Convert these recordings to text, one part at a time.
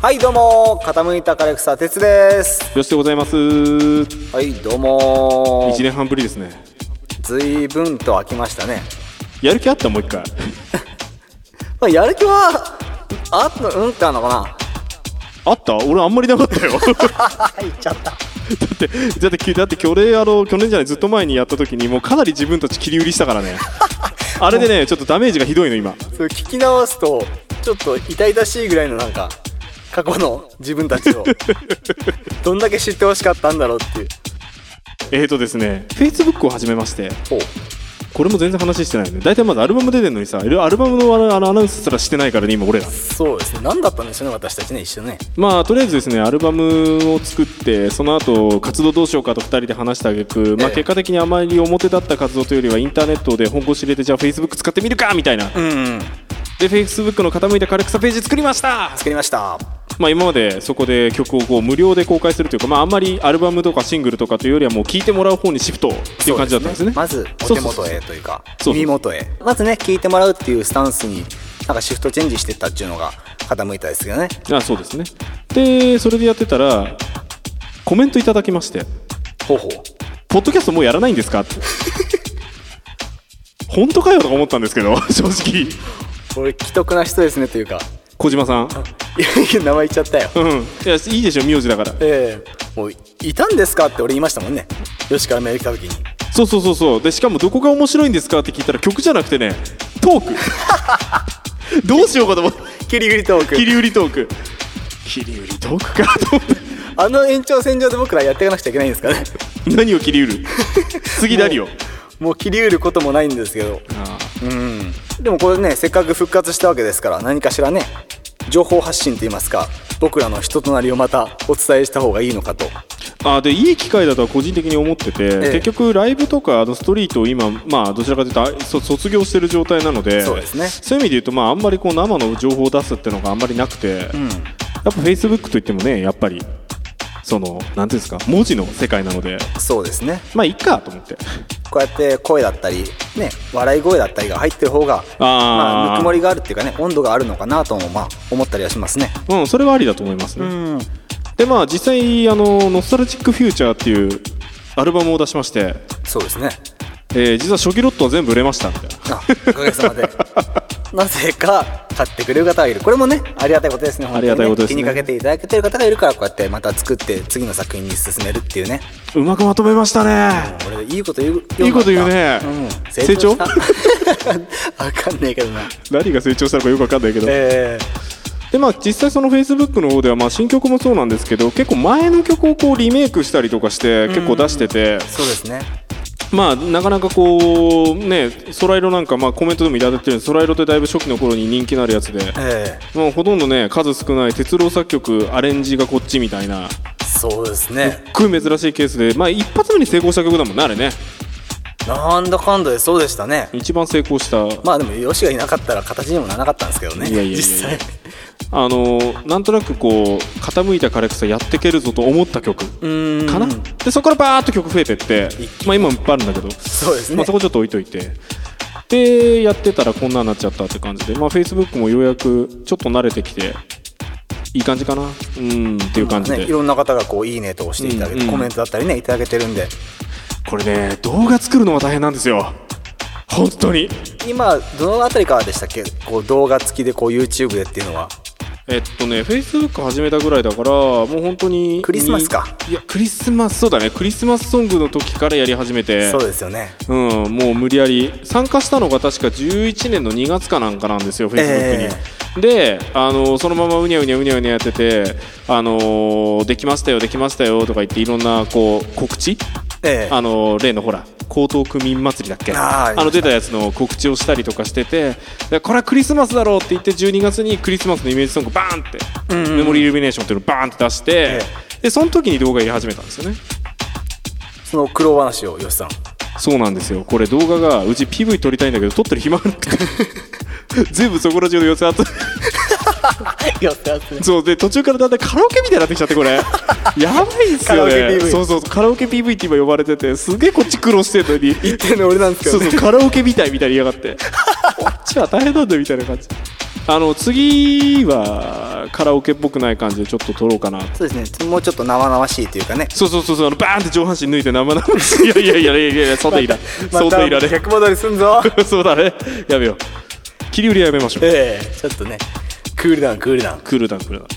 はいどうも傾いたカレクサ鉄です。よしでございます。はいどうも。1年半ぶりですね。ずいぶんと飽きましたね。やる気あった？もう一回。まあやる気はあったうんってあんのかな。あった？俺あんまりなかったよ。だ言っちゃった。ってだってだって去年あの去年じゃないずっと前にやった時にもうかなり自分たち切り売りしたからね。あれでねちょっとダメージがひどいの今。それ聞き直すとちょっと痛々しいぐらいのなんか過去の自分たちを どんだけ知ってほしかったんだろうっていう。えーとですね Facebook を始めましてほう。これも全然話してないよね大体まずアルバム出てんのにさアルバムのあのあのアナウンスすらしてないからね今俺ら。そうですね。何だったんでしょうね私たちね一緒ね。まあとりあえずですねアルバムを作ってその後活動どうしようかと2人で話した挙句、まあえ。え結果的にあまり表立った活動というよりはインターネットで本腰入れてじゃあ Facebook 使ってみるかみたいな。うんうん。で Facebook の傾いたカレクサページ作りました。作りましたまあ今までそこで曲をこう無料で公開するというかまああんまりアルバムとかシングルとかというよりはもう聴いてもらう方にシフトっていう感じだったんですね。まずお手元へというかそうそう耳元へまずね聞いてもらうっていうスタンスになんかシフトチェンジしてったっていうのが傾いたですけどね。あそうですね。でそれでやってたらコメントいただきまして。ほうほう「ポッドキャストもうやらないんですか?」って本当かよとか思ったんですけど正直。これ既得な人ですねというか小島さん。いやいや名前言っちゃったよ。うん。いやいいでしょ名字だから。ええ。もういたんですかって俺言いましたもんね。吉川メール来た時に。そうそうそうそう。でしかもどこが面白いんですかって聞いたら曲じゃなくてねトーク。どうしようかと思って切り売りトーク。切り売りトーク。切り売りトークかと思ってあの延長線上で僕らやっていかなくちゃいけないんですかね。何を切り売る？次何を？もう切り売ることもないんですけど。あ。うん。でもこれねせっかく復活したわけですから何かしらね情報発信といいますか僕らの人となりをまたお伝えした方がいいのかと。あでいい機会だとは個人的に思ってて、え結局ライブとかあのストリートを今、まあ、どちらかというと卒業してる状態なのでそうですね。そういう意味で言うと、まあ、あんまりこう生の情報を出すっていうのがあんまりなくて、やっぱ Facebook といってもねやっぱりそのなんていうんですか文字の世界なのでそうですね。まあいいかと思って。こうやって声だったりね笑い声だったりが入ってる方がまあぬくもりがあるっていうかね温度があるのかなともまあ思ったりはしますね。うんそれはありだと思いますね、うん。でまあ実際あの「ノスタルジック・フューチャー」っていうアルバムを出しまして、そうですね。えー実は初期ロットは全部売れましたみたいな。あおかげさまで なぜか買ってくれる方がいる。これもねありがたいことですねありがたいことですね。気にかけていただけてる方がいるからこうやってまた作って次の作品に進めるっていうね。うまくまとめましたね。俺いいこと言うよいいこと言うね。うん、成長？した。わかんねえけどな。何が成長したのかよくわかんないけど、えでまあ実際その Facebook の方ではまあ新曲もそうなんですけど結構前の曲をこうリメイクしたりとかして結構出してて。ー、そうですねまあなかなかこうねソライロなんかまあコメントでもいただいてるようにソライロってだいぶ初期の頃に人気のあるやつで。えもうほとんどね数少ない鉄郎作曲アレンジがこっちみたいな。ー、そうですね。すっごい珍しいケースでまあ一発目に成功した曲だもんねあれね。なんだかんだでそうでしたね。一番成功した。まあでもヨシがいなかったら形にもならなかったんですけどねいやいやいや。実際あのなんとなくこう傾いたカレクサやってけるぞと思った曲うん。かな？でそこからバーッと曲増えてってまあ今もいっぱいあるんだけどそうですね、まあ、そこちょっと置いといて。でやってたらこんなになっちゃったって感じでまあ Facebook もようやくちょっと慣れてきていい感じかな？うんっていう感じで、ね、いろんな方がこういいねと押していただけて、うんうん。コメントだったりねいただけてるんで。これね動画作るのが大変なんですよ。本当に。今どのあたりからでしたっけ？こう動画付きでこう YouTube でっていうのはえっとね Facebook 始めたぐらいだからもう本当にクリスマスか。いやクリスマスそうだね。クリスマスソングの時からやり始めて。そうですよね。うん、もう無理やり。参加したのが確か11年の2月かなんかなんですよ、フェイスブックに。えであのそのままうにゃうにゃうにゃうにゃやってて、あのできましたよ、できましたよとか言っていろんなこう告知、ええ。あの例のほら江東区民祭りだっけ？あの出たやつの告知をしたりとかしててでこれはクリスマスだろうって言って12月にクリスマスのイメージソングバーンって、メモリーイルミネーションっていうのをバーンって出して、えでその時に動画入れ始めたんですよね。その苦労話をよしさん。そうなんですよ。これ動画がうち PV 撮りたいんだけど撮ってる暇がなくて。全部そこら中の寄せ集め そうで途中からだんだんカラオケみたいになってきちゃってこれ。やばいっすよね。PV そうそう。カラオケ PV って今呼ばれててすげえこっち苦労してんのに。言ってるの俺なんですけそうどね。そうカラオケみたいみたいに言いやがって。こっちは大変なんだよみたいな感じ。あの次はカラオケっぽくない感じでちょっと撮ろうかなそうですね。もうちょっと生々しいというかね。そうそうそうそうあのバーンって上半身抜いて生々しい。いやいやいやいやいやそうでいいなそうでいられ逆戻りすんぞ。そうだね。やめよう。切り売りはやめましょう。ええちょっとねクールダウンクールダウンクールダウンクールダウン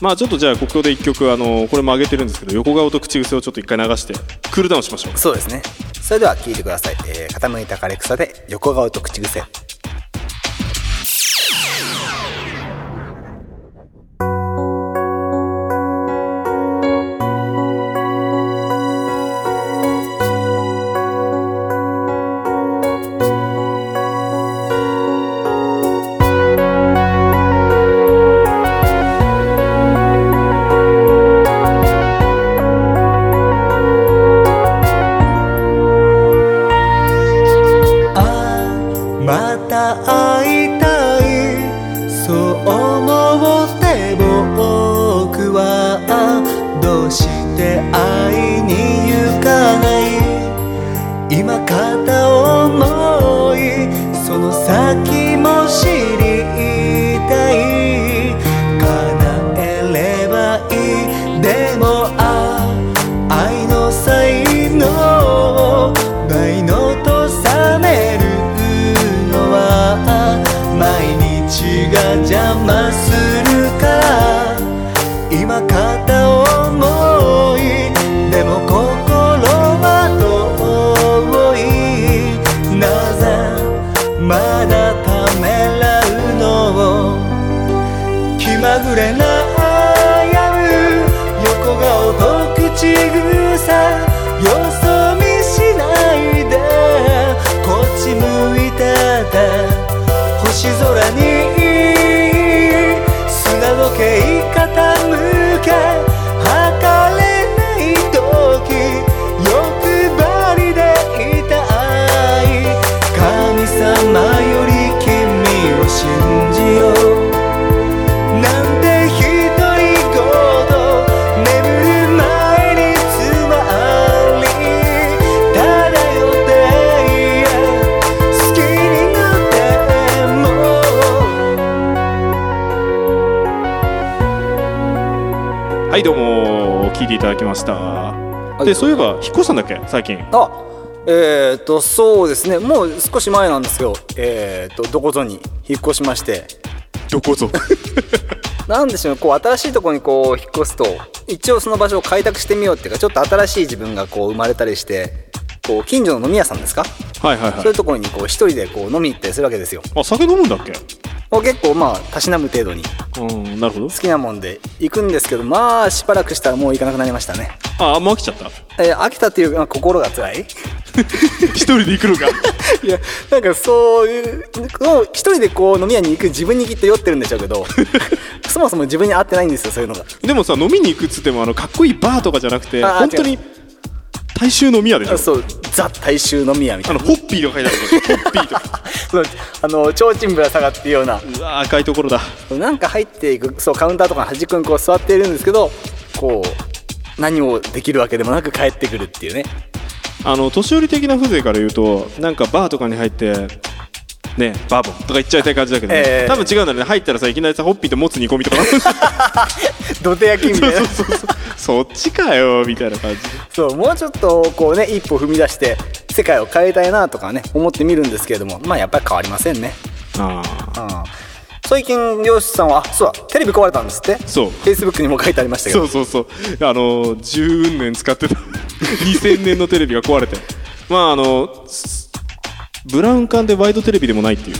まあちょっとじゃあここで一曲あのこれも上げてるんですけど横顔と口癖をちょっと一回流してクールダウンしましょう。そうですね。それでは聞いてください、えー、傾いた枯れ草で横顔と口癖聞いていただきました。い。でそういえば引っ越したんだっけ？最近。あえー、とそうですね。もう少し前なんですけどえー、とどこぞに引っ越しまして。どこぞ？なんでしょうね。こう新しいところにこう引っ越すと一応その場所を開拓してみようっていうかちょっと新しい自分がこう生まれたりしてこう近所の飲み屋さんですか、はいはいはい。そういうところにこう一人でこう飲みに行ったりするわけですよ。あ酒飲むんだっけ？もう結構まあたしなむ程度にうんなるほど。好きなもんで行くんですけどまあしばらくしたらもう行かなくなりましたね。あもう飽きちゃった？えー飽きたっていうかまあ心が辛い。一人で行くのか？いやなんかそういう一人でこう飲み屋に行く自分にきっと酔ってるんでしょうけど そもそも自分に合ってないんですよそういうのが。でもさ飲みに行くっつってもあのかっこいいバーとかじゃなくてあ本当に大衆飲み屋でしょ？そうザ大衆飲み屋みたいな。あのホッピーとか書いてあるホッピーとかそうあの提灯ぶら下がっていうような。うわ赤いところだ。なんか入っていくそうカウンターとかの端っこにこう座っているんですけどこう何もできるわけでもなく帰ってくるっていうね。あの年寄り的な風情から言うとなんかバーとかに入ってねバーボンとか言っちゃいたい感じだけど、ね。ええ。多分違うんだね。入ったらさいきなりさホッピーともつ煮込みとか土手焼きみたいな。そうそうそう。そっちかよみたいな感じ。そうもうちょっとこうね一歩踏み出して世界を変えたいなとかね思ってみるんですけれどもまあやっぱり変わりませんね。ああうん。最近漁師さんはあそうだテレビ壊れたんですって？そう。フェイスブックにも書いてありましたけど。そうそうそう。あの10年使ってた。2000年のテレビが壊れて。まああのすブラウン管でワイドテレビでもないっていう。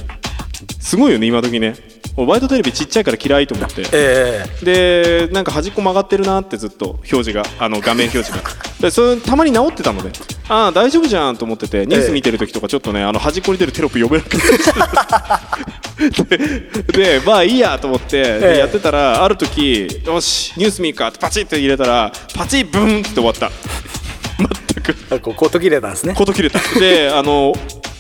すごいよね今時ね俺ワイドテレビちっちゃいから嫌いと思って。えでなんか端っこ曲がってるなってずっと表示があの画面表示が。でそれたまに直ってたので。ああ大丈夫じゃんと思っててニュース見てる時とかちょっとねあの端っこに出るテロップ読めなくて。ででまあいいやと思ってやってたらある時よしニュース見るかってパチッて入れたらパチッブンって終わった。全くえこうこう途切れたんですね。こと切れた。であの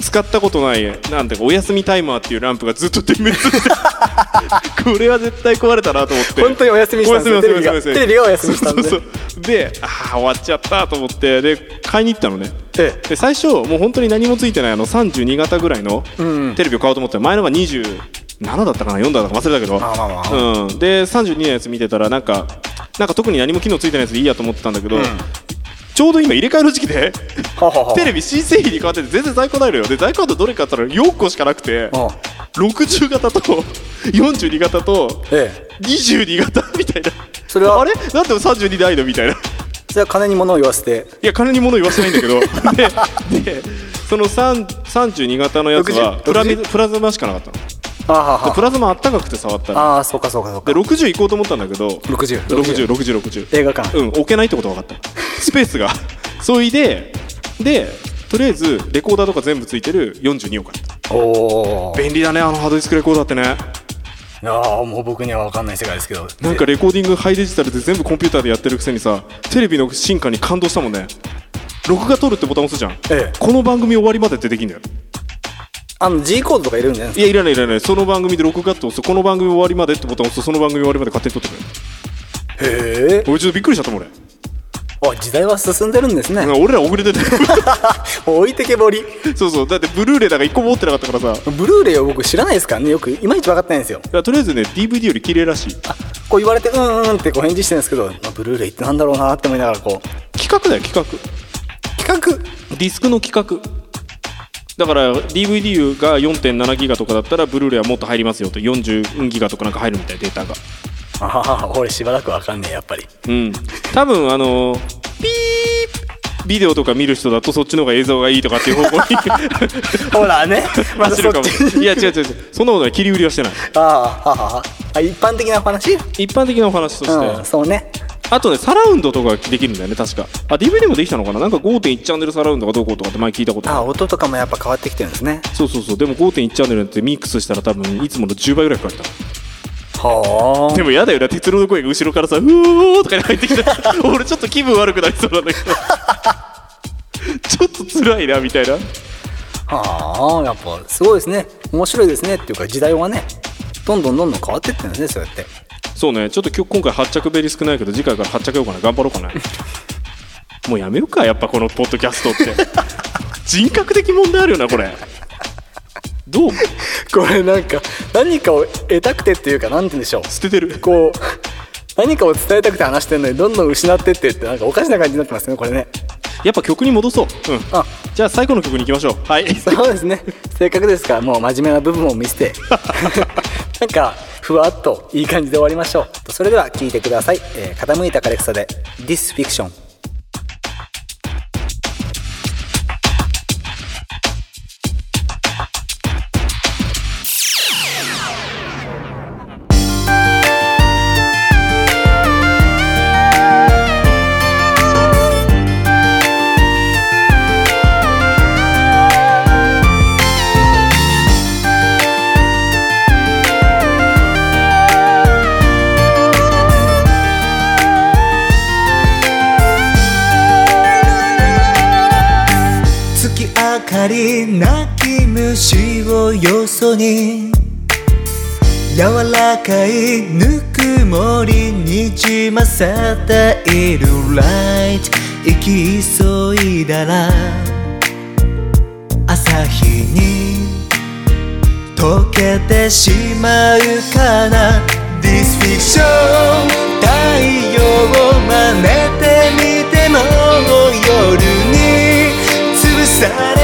使ったことないなんていうかお休みタイマーっていうランプがずっと点滅して これは絶対壊れたなと思って。本当にお休みしたんですテレビがテレビがお休みしたんでそうそうでああ終わっちゃったと思って。で買いに行ったのね。ええ。で最初もう本当に何もついてないあの32型ぐらいのテレビを買おうと思ったら前のが27 7だったかな4だったか忘れたけど、まあまあまあうん、で32のやつ見てたらなんかなんか特に何も機能ついてないやつでいいやと思ってたんだけど、ちょうど今入れ替えの時期でテレビ新製品に変わってて全然在庫ないのよ。で在庫あとどれかって言ったら4個しかなくてあ60型と42型とええ。22型みたいな。それは？あれ？なんで32ないのみたいな。いそれは金に物を言わせて。や金に物言わせないんだけど。ででその3 32型のやつは60プラミプラズマしかなかったの。あプラズマあったかくて触ったらああそうかそうかそうか。で60行こうと思ったんだけど60 606060映画館。うん置けないってこと分かったスペースが。そいででとりあえずレコーダーとか全部ついてる42を買った。おお便利だねあのハードディスクレコーダーってね。いやーもう僕には分かんない世界ですけど。なんかレコーディングハイデジタルで全部コンピューターでやってるくせにさテレビの進化に感動したもんね。録画撮るってボタン押すじゃん、ええ。この番組終わりまでってできんだよ。あの G コードとか入れるんじゃないいやいらないいらない。その番組で録画って押す。とこの番組終わりまでってボタン押す。とその番組終わりまで勝手に撮ってくれ。るへえ俺ちょっとびっくりしちゃったもん俺あ時代は進んでるんですね。俺ら遅れてて 置いてけぼり。そうそう。だってブルーレイだから1個も持ってなかったからさ。ブルーレイを僕知らないですからねよく。いまいち分かってないんですよ。とりあえずね DVD より綺麗らしい。こう言われてうんうんってこう返事してるんですけど、まあ、ブルーレイってなんだろうなって思いながらこう。企画だよ企画。企画？ディスクの企画。だから DVD が4.7ギガとかだったらブルーレイはもっと入りますよと。40ギガとかなんか入るみたいデータがあ あ俺しばらく分かんねえやっぱり。うん。多分あのピービデオとか見る人だとそっちの方が映像がいいとかっていう方向に ほらね。また走そるかも。いや違う違う違う。そんなことない。切り売りはしてない。ああはははあ一般的なお話？一般的なお話として、うんそうね。あとねサラウンドとかできるんだよね確か。あ DVD もできたのかな？なんか5.1チャンネルサラウンドがどうこうとかって前聞いたことああ音とかもやっぱ変わってきてるんですね。そうそうそう。でも5.1チャンネルってミックスしたら多分いつもの10倍ぐらいかかったはでもやだよな鉄郎の声が後ろからさ「うおー」とかに入ってきた 俺ちょっと気分悪くなりそうなんだけど。ちょっと辛いなみたいな。あはあやっぱすごいですね。面白いですねっていうか時代はねどんどんどんどん変わってってるんですねそうやって。そうね。ちょっと今日今回発着ベリ少ないけど次回から発着ようかな。頑張ろうかな。もうやめようかやっぱこのポッドキャストって。人格的問題あるよなこれどう？これなんか何かを得たくてっていうかなんて言うんでしょう。捨ててる。こう何かを伝えたくて話してるのにどんどん失ってってってなんかおかしな感じになってますねこれね。やっぱ曲に戻そう。うん。あ。じゃあ最後の曲に行きましょう。はい。そうですね。せっかくですからもう真面目な部分を見せて。なんかふわっといい感じで終わりましょう。それでは聴いてください、えー傾いた枯れ草で「This 明かり鳴き虫をよそに柔らかいぬくもりにじませているライト行き急いだら朝日に溶けてしまうかな。This fiction 太陽を真似てみても夜に潰され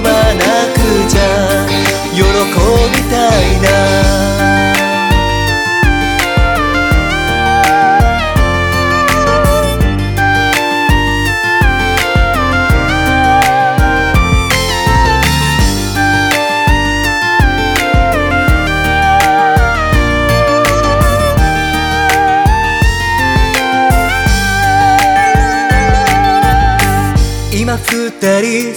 ばなくちゃ喜びたいな。二人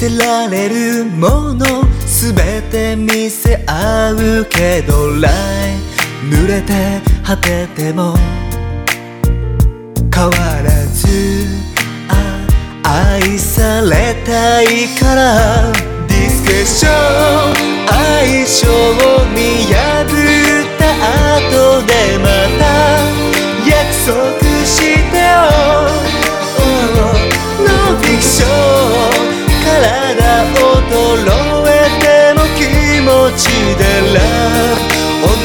せられるもの全て見せ合うけどライ濡れて果てても変わらず愛されたいから。ディスクション相性にや the love of